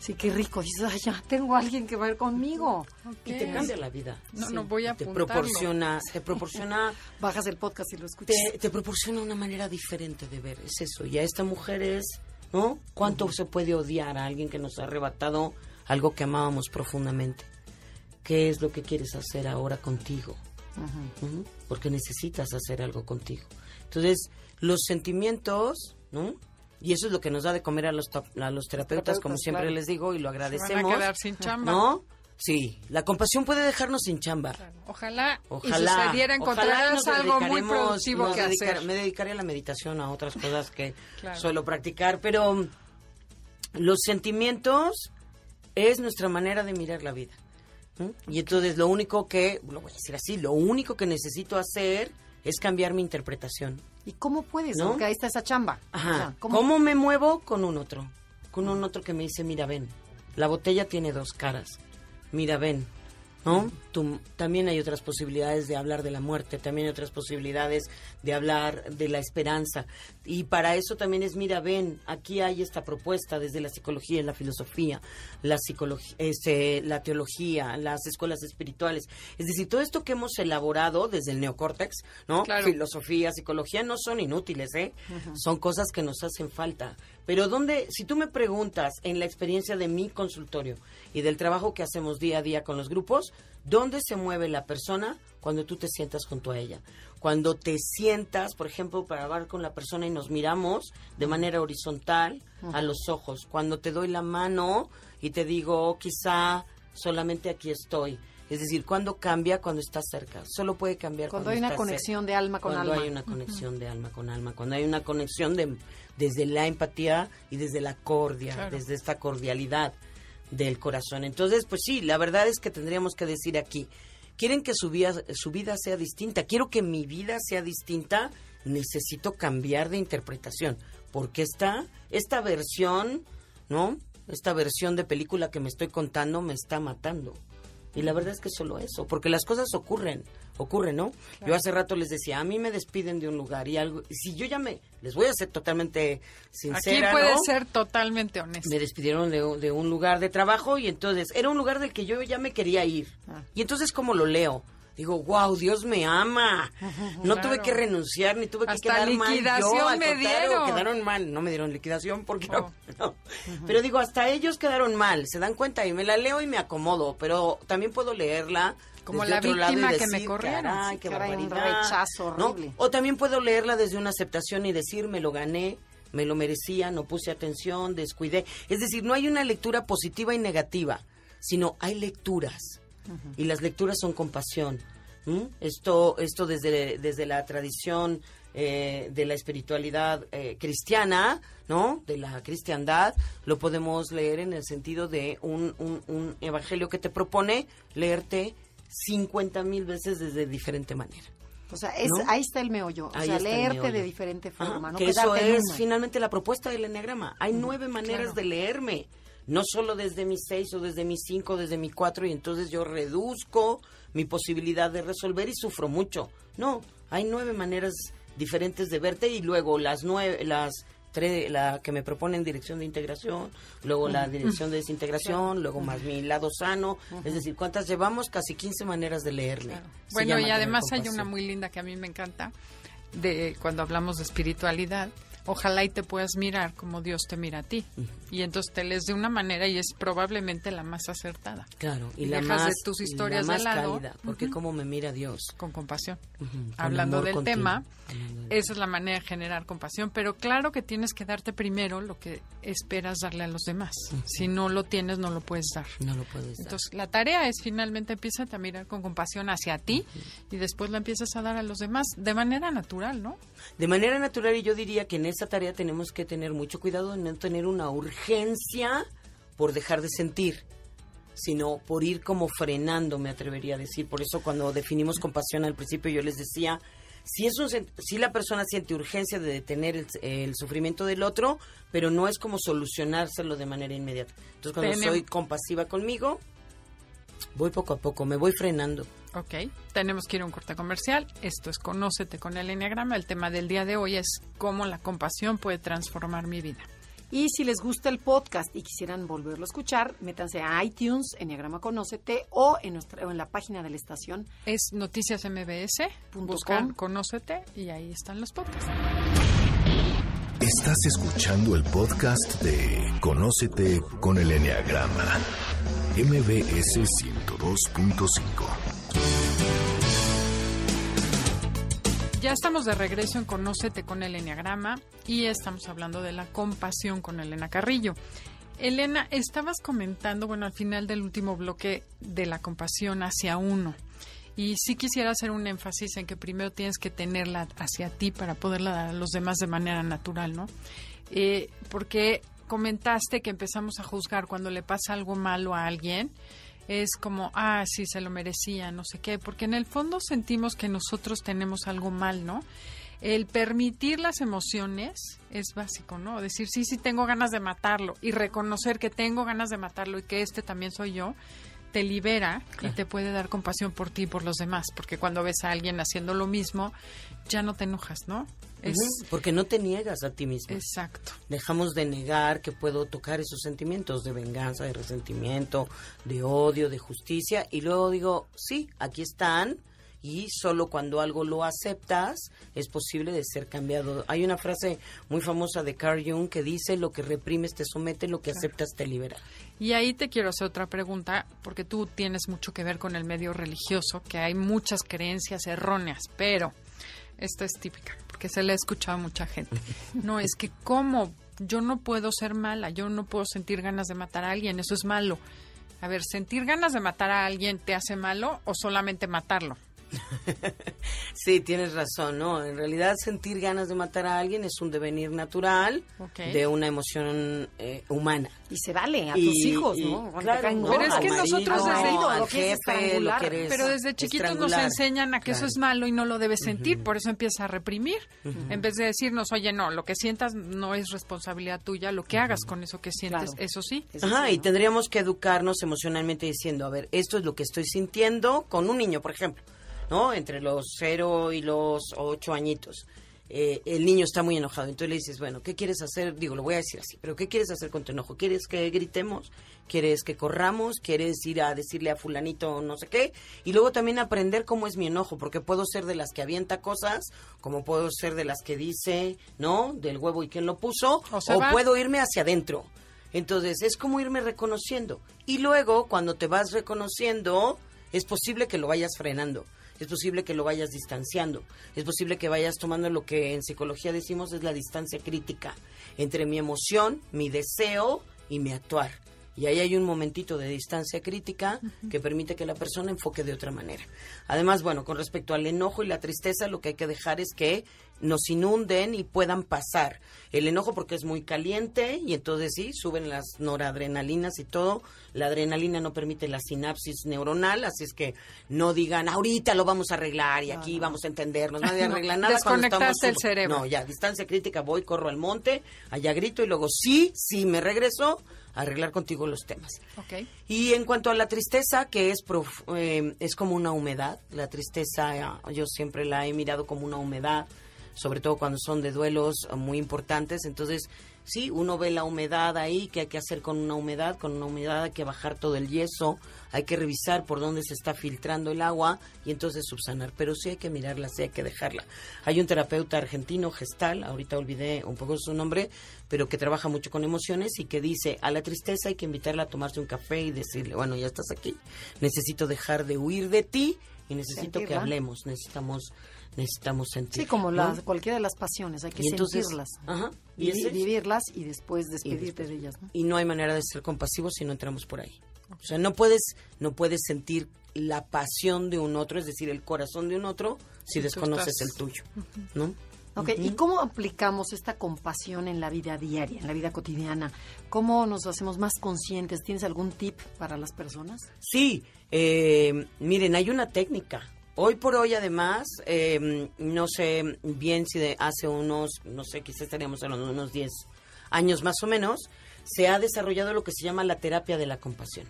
S1: Sí, qué rico. Dices, ay, ya tengo a alguien que va a ir conmigo.
S2: Y te cambia la vida.
S3: No, no voy a
S2: te
S3: apuntarlo.
S2: proporciona, te proporciona,
S1: Bajas el podcast y lo escuchas.
S2: te, te proporciona una manera diferente de ver. Es eso. Y a esta mujer es, ¿no? ¿Cuánto se puede odiar a alguien que nos ha arrebatado algo que amábamos profundamente? ¿Qué es lo que quieres hacer ahora contigo? Ujú, Porque necesitas hacer algo contigo. Entonces, los sentimientos, ¿no? Y eso es lo que nos da de comer a los, a los terapeutas, como siempre
S1: claro.
S2: les digo, y lo
S3: Se
S2: agradecemos.
S3: van a quedar sin chamba.
S2: ¿No? Sí, la compasión puede dejarnos sin chamba.
S3: Claro. Ojalá,
S2: Ojalá.
S3: y sucediera algo muy productivo que
S2: dedicar-
S3: hacer.
S2: Me dedicaré a la meditación, a otras cosas que
S3: Claro.
S2: suelo practicar, pero los sentimientos es nuestra manera de mirar la vida. Y entonces lo único que, lo voy a decir así, lo único que necesito hacer es cambiar mi interpretación.
S1: ¿Y cómo puedes?
S2: ¿No?
S1: Porque ahí está esa chamba.
S2: Ajá.
S1: O sea,
S2: ¿Cómo? me muevo con un otro? Con un otro que me dice, mira, ven, la botella tiene dos caras. Mira, ven, ¿no? Tú- también hay otras posibilidades de hablar de la muerte, también hay otras posibilidades de hablar de la esperanza. Y para eso también es, mira, ven, aquí hay esta propuesta desde la psicología la filosofía, la psicología, este, la teología, las escuelas espirituales. Es decir, todo esto que hemos elaborado desde el neocórtex, ¿no?
S3: Claro.
S2: Filosofía, psicología no son inútiles, ¿eh? Son cosas que nos hacen falta. Pero donde, si tú me preguntas en la experiencia de mi consultorio y del trabajo que hacemos día a día con los grupos, ¿dónde se mueve la persona cuando tú te sientas junto a ella? Cuando te sientas, por ejemplo, para hablar con la persona y nos miramos de manera horizontal a los ojos. Cuando te doy la mano y te digo, "Oh, quizá solamente aquí estoy. Es decir, cuando cambia cuando estás cerca. Solo puede cambiar
S1: Cuando
S2: cuando,
S1: hay una conexión
S2: cerca.
S1: de alma con
S2: cuando
S1: alma.
S2: hay una conexión de alma con alma. Cuando hay una conexión de, desde la empatía y desde la cordia,
S3: Claro.
S2: desde esta cordialidad del corazón. Entonces, pues sí, la verdad es que tendríamos que decir aquí, quieren que su vida, su vida sea distinta, quiero que mi vida sea distinta, necesito cambiar de interpretación, porque esta, esta versión, ¿no? Esta versión de película que me estoy contando me está matando. Y la verdad es que solo eso, porque las cosas ocurren, ocurren, ¿no? Yo hace rato les decía, a mí me despiden de un lugar y algo, si yo ya me, les voy a ser totalmente sincera,
S3: Aquí puede
S2: ¿no?
S3: ser totalmente honesto.
S2: me despidieron de, un- de un lugar de trabajo y entonces era un lugar del que yo ya me quería ir.
S1: Ah.
S2: Y entonces como lo leo, digo, wow, Dios me ama. No
S3: Claro.
S2: tuve que renunciar ni tuve que
S3: Hasta
S2: quedar mal yo.
S3: liquidación
S2: al
S3: me
S2: contrario,
S3: dieron.
S2: quedaron mal. No me dieron liquidación porque
S3: Oh.
S2: no. Pero digo, hasta ellos quedaron mal. Se dan cuenta y me la leo y me acomodo. Pero también puedo leerla.
S3: Como la víctima que me corrieron.
S2: "Caray,
S1: Sí,
S2: qué
S1: caray, un
S2: barbaridad",
S1: rechazo
S2: ¿no? O también puedo leerla desde una aceptación y decir, me lo gané, me lo merecía, no puse atención, descuidé. Es decir, no hay una lectura positiva y negativa, sino hay lecturas. Y las lecturas son compasión. ¿m? Esto, esto desde, desde la tradición eh, de la espiritualidad eh, cristiana, ¿no? De la cristiandad, lo podemos leer en el sentido de un, un, un evangelio que te propone leerte 50 mil veces desde diferente manera.
S1: O sea, es,
S2: ¿No?
S1: ahí está el meollo. O
S2: Ahí
S1: sea, leerte de diferente
S2: Ajá,
S1: forma. no
S2: que eso es finalmente la propuesta del enneagrama. Hay nueve maneras
S3: claro.
S2: de leerme, no solo desde mi seis o desde mi cinco, desde mi cuatro, y entonces yo reduzco mi posibilidad de resolver y sufro mucho. No, hay nueve maneras diferentes de verte y luego las nueve, las tres, la que me proponen dirección de integración, luego la dirección de desintegración, luego más mi lado sano, es decir, ¿cuántas llevamos? Casi 15 maneras de.
S3: Claro.
S2: Se
S3: Bueno, y además hay una muy linda que a mí me encanta, de cuando hablamos de espiritualidad, ojalá y te puedas mirar como Dios te mira a ti. Y entonces te lees de una manera y es probablemente la más acertada.
S2: Claro, y,
S3: Y
S2: la
S3: dejas
S2: más,
S3: de tus
S2: la
S3: historias de
S2: más
S3: lado.
S2: cálida, porque como me mira Dios.
S3: Con compasión. Hablando del tema, esa es la manera de generar compasión, pero claro que tienes que darte primero lo que esperas darle a los demás. Si no lo tienes, no lo puedes dar.
S2: No lo puedes dar.
S3: Entonces, la tarea es finalmente empieza a mirar con compasión hacia ti y después la empiezas a dar a los demás de manera natural, ¿no?
S2: De manera natural, y yo diría que en esta tarea tenemos que tener mucho cuidado de no tener una urgencia por dejar de sentir, sino por ir como frenando, me atrevería a decir. Por eso cuando definimos compasión al principio yo les decía, si, es un si la persona siente urgencia de detener el, el sufrimiento del otro, pero no es como solucionárselo de manera inmediata. Entonces cuando soy compasiva conmigo, voy poco a poco, me voy frenando.
S3: Ok, tenemos que ir a un corte comercial. Esto es Conócete con el Enneagrama. El tema del día de hoy es cómo la compasión puede transformar mi vida.
S1: Y si les gusta el podcast y quisieran volverlo a escuchar, métanse a iTunes, Enneagrama Conócete, o en, nuestra, o en la página de la estación.
S3: Es Noticias MBS,
S1: Punto
S3: buscar
S1: com.
S3: Conócete y ahí están los podcasts.
S4: Estás escuchando el podcast de Conócete con el Enneagrama. MBS 102.5.
S3: Ya estamos de regreso en Conócete con el Enneagrama y estamos hablando de la compasión con Elena Carrillo. Elena, estabas comentando, bueno, al final del último bloque de la compasión hacia uno. Y sí quisiera hacer un énfasis en que primero tienes que tenerla hacia ti para poderla dar a los demás de manera natural, ¿no? Eh, porque comentaste que empezamos a juzgar cuando le pasa algo malo a alguien es como, ah, sí, se lo merecía, no sé qué, porque en el fondo sentimos que nosotros tenemos algo mal, ¿no? El permitir las emociones es básico, ¿no? Decir, sí, sí, tengo ganas de matarlo y reconocer que tengo ganas de matarlo y que este también soy yo, te libera y te puede dar compasión por ti y por los demás, porque cuando ves a alguien haciendo lo mismo, ya no te enojas, ¿no? Es
S2: Porque no te niegas a ti mismo.
S3: exacto.
S2: Dejamos de negar que puedo tocar esos sentimientos de venganza, de resentimiento, de odio, de justicia. Y luego digo, sí, aquí están. Y solo cuando algo lo aceptas es posible de ser cambiado. Hay una frase muy famosa de Carl Jung que dice, lo que reprimes te somete, lo que aceptas te libera.
S3: Y ahí te quiero hacer otra pregunta, porque tú tienes mucho que ver con el medio religioso, que hay muchas creencias erróneas, pero esta es típica, porque se le ha escuchado a mucha gente. No, es que cómo yo no puedo ser mala, yo no puedo sentir ganas de matar a alguien, eso es malo. A ver, ¿sentir ganas de matar a alguien te hace malo o solamente matarlo?
S2: Sí, tienes razón, ¿no? En realidad sentir ganas de matar a alguien es un devenir natural de una emoción eh, humana.
S1: Y se vale a
S2: Y-
S1: tus hijos,
S2: y-
S1: ¿no?
S2: Claro, ¿no?
S3: Pero es que nosotros desde-
S1: lo que es
S2: jefe, lo
S1: estrangular.
S2: que eres
S3: Pero desde chiquitos nos enseñan a que eso es malo y no lo debes sentir, por eso empieza a reprimir. En vez de decirnos, oye, no, lo que sientas no es responsabilidad tuya, lo que hagas con eso que sientes,
S1: Claro.
S3: eso sí.
S1: Eso
S2: Ajá,
S1: sí,
S2: y
S1: ¿no?
S2: tendríamos que educarnos emocionalmente diciendo, a ver, esto es lo que estoy sintiendo con un niño, por ejemplo, ¿no? Entre los cero y los ocho añitos. Eh, el niño está muy enojado, entonces le dices, bueno, ¿qué quieres hacer? Digo, lo voy a decir así, pero ¿qué quieres hacer con tu enojo? ¿Quieres que gritemos? ¿Quieres que corramos? ¿Quieres ir a decirle a fulanito no sé qué? Y luego también aprender cómo es mi enojo, porque puedo ser de las que avienta cosas, como puedo ser de las que dice, ¿no? Del huevo y quién lo puso,
S3: O
S2: o puedo irme hacia adentro. Entonces, es como irme reconociendo. Y luego, cuando te vas reconociendo, es posible que lo vayas frenando. Es posible que lo vayas distanciando. Es posible que vayas tomando lo que en psicología decimos es la distancia crítica entre mi emoción, mi deseo y mi actuar. Y ahí hay un momentito de distancia crítica que permite que la persona enfoque de otra manera. Además, bueno, con respecto al enojo y la tristeza, lo que hay que dejar es que nos inunden y puedan pasar. El enojo porque es muy caliente y entonces sí, suben las noradrenalinas y todo. La adrenalina no permite la sinapsis neuronal, así es que no digan, ahorita lo vamos a arreglar y aquí vamos a entendernos. Nadie
S3: No,
S2: arregla nada cuando estamos...
S3: desconectaste el cerebro.
S2: No, ya, distancia crítica, voy, corro al monte, allá grito y luego sí, sí, me regreso a arreglar contigo los temas. Y en cuanto a la tristeza, que es, prof- eh, es como una humedad, la tristeza eh, yo siempre la he mirado como una humedad, sobre todo cuando son de duelos eh, muy importantes, entonces sí, uno ve la humedad ahí, qué hay que hacer con una humedad, con una humedad hay que bajar todo el yeso, hay que revisar por dónde se está filtrando el agua y entonces subsanar, pero sí hay que mirarla, sí hay que dejarla. Hay un terapeuta argentino, gestal, ahorita olvidé un poco su nombre, pero que trabaja mucho con emociones y que dice, a la tristeza hay que invitarla a tomarse un café y decirle, bueno, ya estás aquí, necesito dejar de huir de ti y necesito que hablemos, necesitamos necesitamos sentir.
S1: Sí, como cualquiera de las pasiones, hay que sentirlas. y vivirlas y después despedirte de ellas.
S2: Y no hay manera de ser compasivo si no entramos por ahí. O sea, no puedes, no puedes sentir la pasión de un otro, es decir, el corazón de un otro, si desconoces el tuyo, ¿no?
S1: Ok, ¿y cómo aplicamos esta compasión en la vida diaria, en la vida cotidiana? ¿Cómo nos hacemos más conscientes? ¿Tienes algún tip para las personas?
S2: Sí, eh, miren, hay una técnica. Hoy por hoy, además, eh, no sé bien si de hace unos, no sé, quizás estaríamos de unos 10 años más o menos, se ha desarrollado lo que se llama la terapia de la compasión.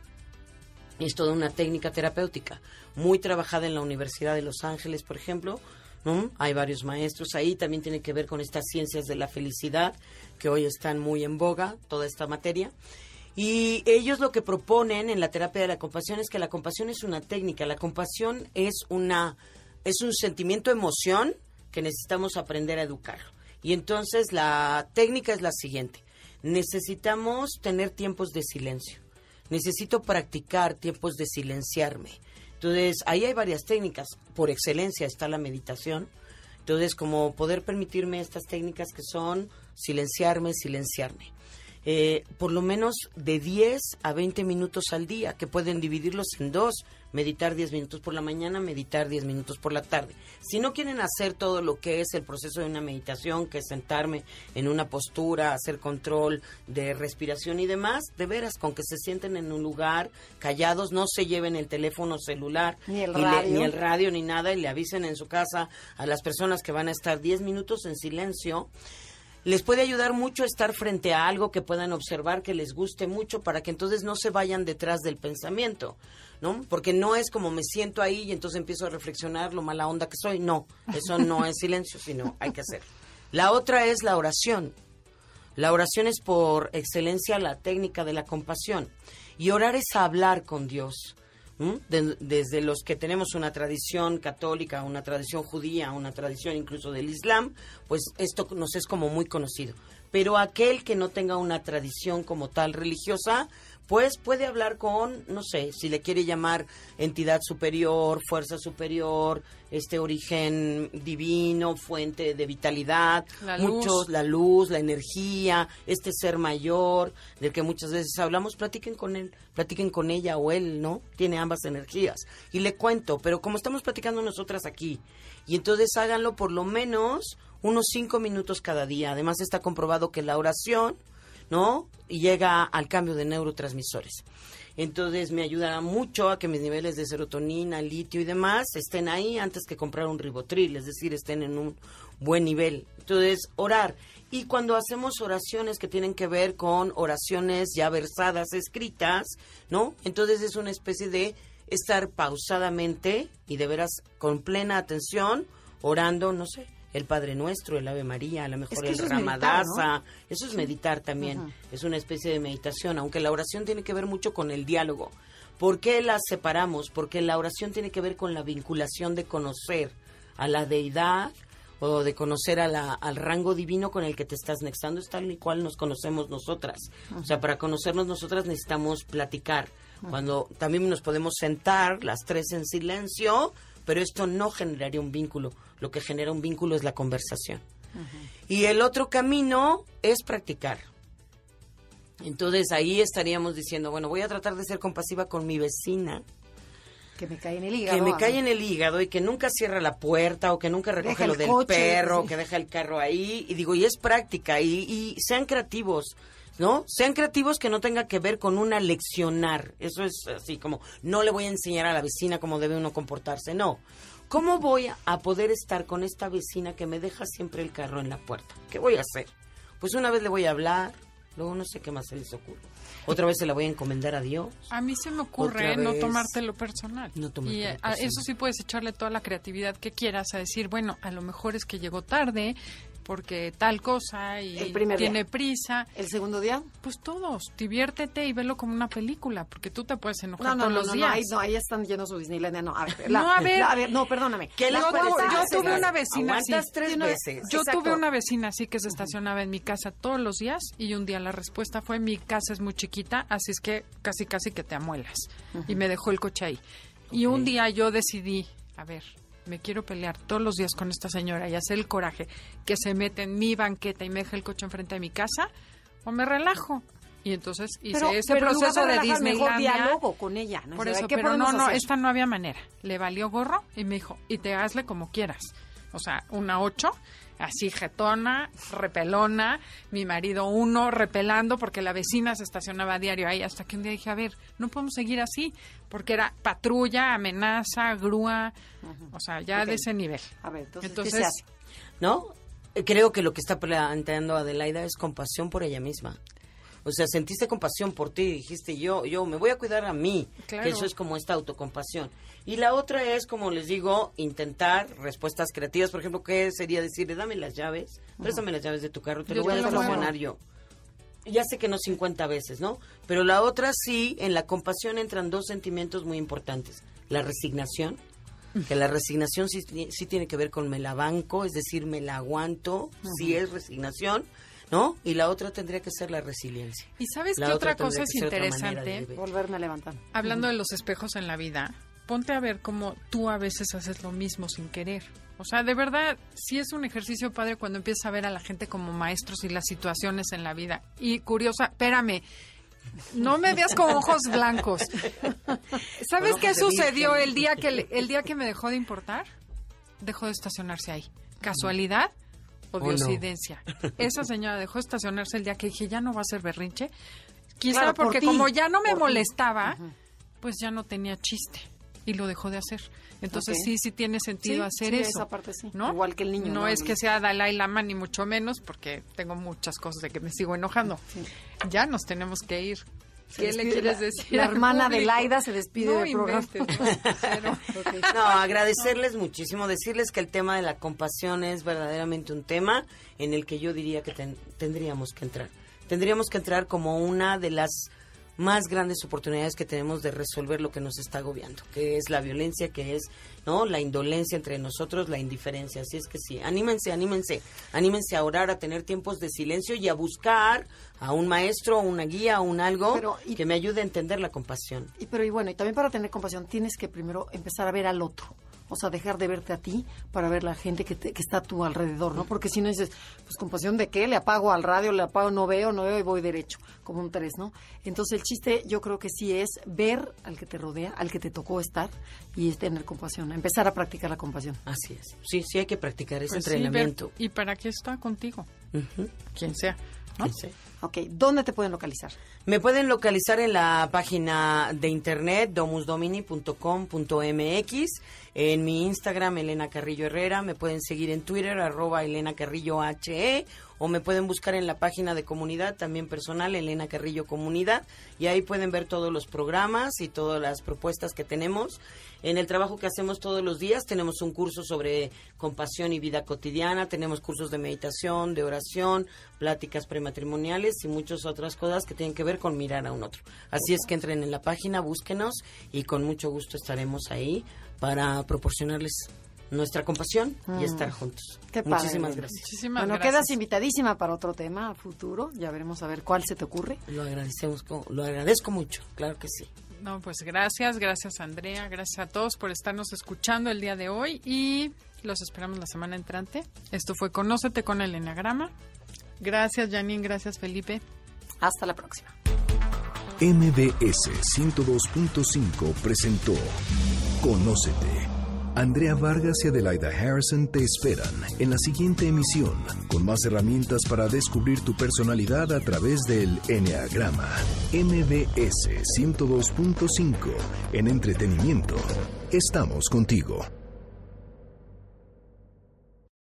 S2: Es toda una técnica terapéutica, muy trabajada en la Universidad de Los Ángeles, por ejemplo, hay varios maestros ahí, también tiene que ver con estas ciencias de la felicidad, que hoy están muy en boga, toda esta materia. Y ellos lo que proponen en la terapia de la compasión es que la compasión es una técnica, la compasión es una es un sentimiento emoción que necesitamos aprender a educar. Y entonces la técnica es la siguiente. Necesitamos tener tiempos de silencio. Necesito practicar tiempos de silenciarme. Entonces, ahí hay varias técnicas. Por excelencia está la meditación. Entonces, como poder permitirme estas técnicas que son silenciarme, silenciarme. Eh, por lo menos de 10 a 20 minutos al día, que pueden dividirlos en dos, meditar 10 minutos por la mañana, meditar 10 minutos por la tarde. Si no quieren hacer todo lo que es el proceso de una meditación, que es sentarme en una postura, hacer control de respiración y demás, de veras, con que se sienten en un lugar callados, no se lleven el teléfono celular,
S1: ni el, radio.
S2: ni, el radio, ni nada, y le avisen en su casa a las personas que van a estar 10 minutos en silencio les puede ayudar mucho estar frente a algo que puedan observar que les guste mucho para que entonces no se vayan detrás del pensamiento, ¿no? Porque no es como me siento ahí y entonces empiezo a reflexionar lo mala onda que soy. No, eso no es silencio, sino hay que hacer. La otra es la oración. La oración es por excelencia la técnica de la compasión. Y orar es hablar con Dios desde los que tenemos una tradición católica, una tradición judía, una tradición incluso del Islam, pues esto nos es como muy conocido. Pero aquel que no tenga una tradición como tal religiosa, pues puede hablar con, no sé, si le quiere llamar entidad superior, fuerza superior, este origen divino, fuente de vitalidad,
S3: la
S2: muchos,
S3: luz.
S2: la luz, la energía, este ser mayor, del que muchas veces hablamos, platiquen con él, platiquen con ella o él, ¿no? Tiene ambas energías. Y le cuento, pero como estamos platicando nosotras aquí, y entonces háganlo por lo menos unos cinco minutos cada día. Además está comprobado que la oración ¿no? Y llega al cambio de neurotransmisores. Entonces me ayudará mucho a que mis niveles de serotonina, litio y demás estén ahí antes que comprar un ribotril, es decir, estén en un buen nivel. Entonces, orar. Y cuando hacemos oraciones que tienen que ver con oraciones ya versadas, escritas, ¿no? Entonces es una especie de estar pausadamente y de veras con plena atención orando, no sé, el Padre Nuestro, el Ave María, a lo mejor el Ramadaza. Eso es meditar también. Es una especie de meditación, aunque la oración tiene que ver mucho con el diálogo. ¿Por qué las separamos? Porque la oración tiene que ver con la vinculación de conocer a la deidad o de conocer a la, al rango divino con el que te estás nexando, es tal y cual nos conocemos nosotras. O sea, para conocernos nosotras necesitamos platicar. Cuando también nos podemos sentar las tres en silencio, pero esto no generaría un vínculo. Lo que genera un vínculo es la conversación. Y el otro camino es practicar. Entonces ahí estaríamos diciendo, bueno, voy a tratar de ser compasiva con mi vecina.
S1: Que me cae en el hígado.
S2: Que me cae en el hígado y que nunca cierra la puerta o que nunca recoge lo del perro, que deja el carro ahí. Y digo, y es práctica y, y sean creativos. ¿No? Sean creativos que no tenga que ver con una leccionar. Eso es así como, no le voy a enseñar a la vecina cómo debe uno comportarse, no. ¿Cómo voy a poder estar con esta vecina que me deja siempre el carro en la puerta? ¿Qué voy a hacer? Pues una vez le voy a hablar, luego no sé qué más se les ocurre. Otra vez se la voy a encomendar a Dios.
S3: A mí se me ocurre no tomártelo personal.
S2: No
S3: y
S2: personal.
S3: eso sí puedes echarle toda la creatividad que quieras a decir, bueno, a lo mejor es que llegó tarde, porque tal cosa y
S1: El primer
S3: tiene
S1: día.
S3: prisa.
S1: ¿El segundo día?
S3: Pues todos, diviértete y velo como una película, porque tú te puedes enojar
S1: No, no,
S3: todos
S1: no,
S3: los
S1: no,
S3: días.
S1: no, ahí, no, ahí están llenos su Disneylandia. No, a ver,
S3: No, a ver.
S1: la- no, perdóname.
S2: ¿Qué
S1: La
S2: les
S3: yo, yo tuve una vecina así.
S2: Tres
S1: Sí, una-
S2: veces.
S3: Yo
S1: Exacto.
S3: tuve una vecina así que se estacionaba en mi casa todos los días y un día la respuesta fue mi casa es muy chiquita, así es que casi casi que te amuelas. Y me dejó el coche ahí. Y un día yo decidí, a ver, me quiero pelear todos los días con esta señora y hacer el coraje que se mete en mi banqueta y me deja el coche enfrente de mi casa o me relajo. Y entonces hice
S1: Pero-
S3: ese
S1: pero
S3: proceso de
S1: mejor
S3: Disneylandia.
S1: diálogo con ella. ¿no?
S3: Por eso,
S1: ¿qué
S3: pero no, no,
S1: hacer?
S3: esta no había manera. Le valió gorro y me dijo, y te hazle como quieras. O sea, una ocho, así jetona, repelona, mi marido uno, repelando porque la vecina se estacionaba a diario ahí, hasta que un día dije, a ver, no podemos seguir así, porque era patrulla, amenaza, grúa, o sea, ya de ese nivel.
S1: A ver, entonces,
S3: Entonces,
S1: ¿qué se hace?
S2: ¿No? Creo que lo que está planteando Adelaida es compasión por ella misma. O sea, sentiste compasión por ti, dijiste yo, yo me voy a cuidar a mí,
S3: Claro.
S2: que eso es como esta autocompasión. Y la otra es, como les digo, intentar respuestas creativas. Por ejemplo, ¿qué sería decirle, dame las llaves, préstame las llaves de tu carro, te
S3: Yo
S2: lo voy a estacionar yo? Ya sé que no 50 veces, ¿no? Pero la otra sí, en la compasión entran dos sentimientos muy importantes. La resignación, que la resignación sí, ti- sí tiene que ver con me la banco, es decir, me la aguanto, sí es resignación, ¿no? Y la otra tendría que ser la resiliencia.
S3: ¿Y sabes
S2: La
S3: qué
S2: otra
S3: otra cosa es interesante?
S1: Volverme a levantar.
S3: Hablando de los espejos en la vida, ponte a ver cómo tú a veces haces lo mismo sin querer. O sea, de verdad, sí es un ejercicio padre cuando empiezas a ver a la gente como maestros y las situaciones en la vida. Y curiosa, espérame, no me veas con ojos blancos. ¿Sabes qué sucedió el día que le- el día que me dejó de importar? Dejó de estacionarse ahí. ¿Casualidad o diosidencia? Esa señora dejó de estacionarse el día que dije, ya no va a ser berrinche. Quizá
S1: Claro,
S3: porque como ya no me
S1: por ti.
S3: molestaba, pues ya no tenía chiste y lo dejó de hacer. Entonces sí, sí tiene sentido
S1: Sí,
S3: hacer
S1: sí,
S3: eso.
S1: esa parte sí.
S3: ¿no?
S1: Igual que el niño,
S3: No,
S1: ¿no?
S3: es que sea Dalai Lama ni mucho menos, porque tengo muchas cosas de que me sigo enojando. Ya nos tenemos que ir. ¿Qué le quieres
S1: la-
S3: decir?
S1: la hermana de? Laida se despide
S3: no
S1: del programa.
S3: No,
S2: agradecerles muchísimo, decirles que el tema de la compasión es verdaderamente un tema en el que yo diría que ten- tendríamos que entrar. Tendríamos que entrar como una de las más grandes oportunidades que tenemos de resolver lo que nos está agobiando, que es la violencia, que es no la indolencia entre nosotros, la indiferencia. Así es que sí, anímense, anímense, anímense a orar, a tener tiempos de silencio y a buscar a un maestro, una guía, un algo
S1: Pero, y-
S2: que me ayude a entender la compasión.
S1: Y, pero y bueno, y también para tener compasión tienes que primero empezar a ver al otro. O sea, dejar de verte a ti para ver la gente que, te- que está a tu alrededor, ¿no? Porque si no dices, pues compasión de qué, le apago al radio, le apago, no veo, no veo y voy derecho, como un tres, ¿no? Entonces el chiste yo creo que sí es ver al que te rodea, al que te tocó estar y es tener compasión, empezar a practicar la compasión.
S2: Así es. Sí, sí hay que practicar ese
S3: Pues sí, ver-
S2: entrenamiento.
S3: ¿Y para qué está contigo? Quien sea. ¿no?
S2: Sí.
S1: Ok, ¿dónde te pueden localizar?
S2: Me pueden localizar en la página de internet domusdomini.com.mx, en mi Instagram Elena Carrillo Herrera, me pueden seguir en Twitter arroba Elena Carrillo HE o me pueden buscar en la página de comunidad también personal Elena Carrillo Comunidad y ahí pueden ver todos los programas y todas las propuestas que tenemos. En el trabajo que hacemos todos los días tenemos un curso sobre compasión y vida cotidiana, tenemos cursos de meditación, de oración, pláticas prematrimoniales y muchas otras cosas que tienen que ver con mirar a un otro. Así es que entren en la página, búsquenos y con mucho gusto estaremos ahí para proporcionarles nuestra compasión y estar juntos.
S1: Qué padre,
S2: Muchísimas gracias.
S3: Muchísimas
S1: bueno,
S3: gracias.
S1: quedas invitadísima para otro tema futuro, ya veremos a ver cuál se te ocurre.
S2: Lo agradecemos, lo agradezco mucho, claro que sí.
S3: No, pues gracias, gracias Andrea, gracias a todos por estarnos escuchando el día de hoy y los esperamos la semana entrante. Esto fue Conócete con el Enagrama. Gracias Janine, gracias Felipe.
S1: Hasta la próxima.
S4: MBS 102.5 presentó Conócete. Andrea Vargas y Adelaida Harrison te esperan en la siguiente emisión con más herramientas para descubrir tu personalidad a través del Enneagrama. MBS 102.5 en entretenimiento. Estamos contigo.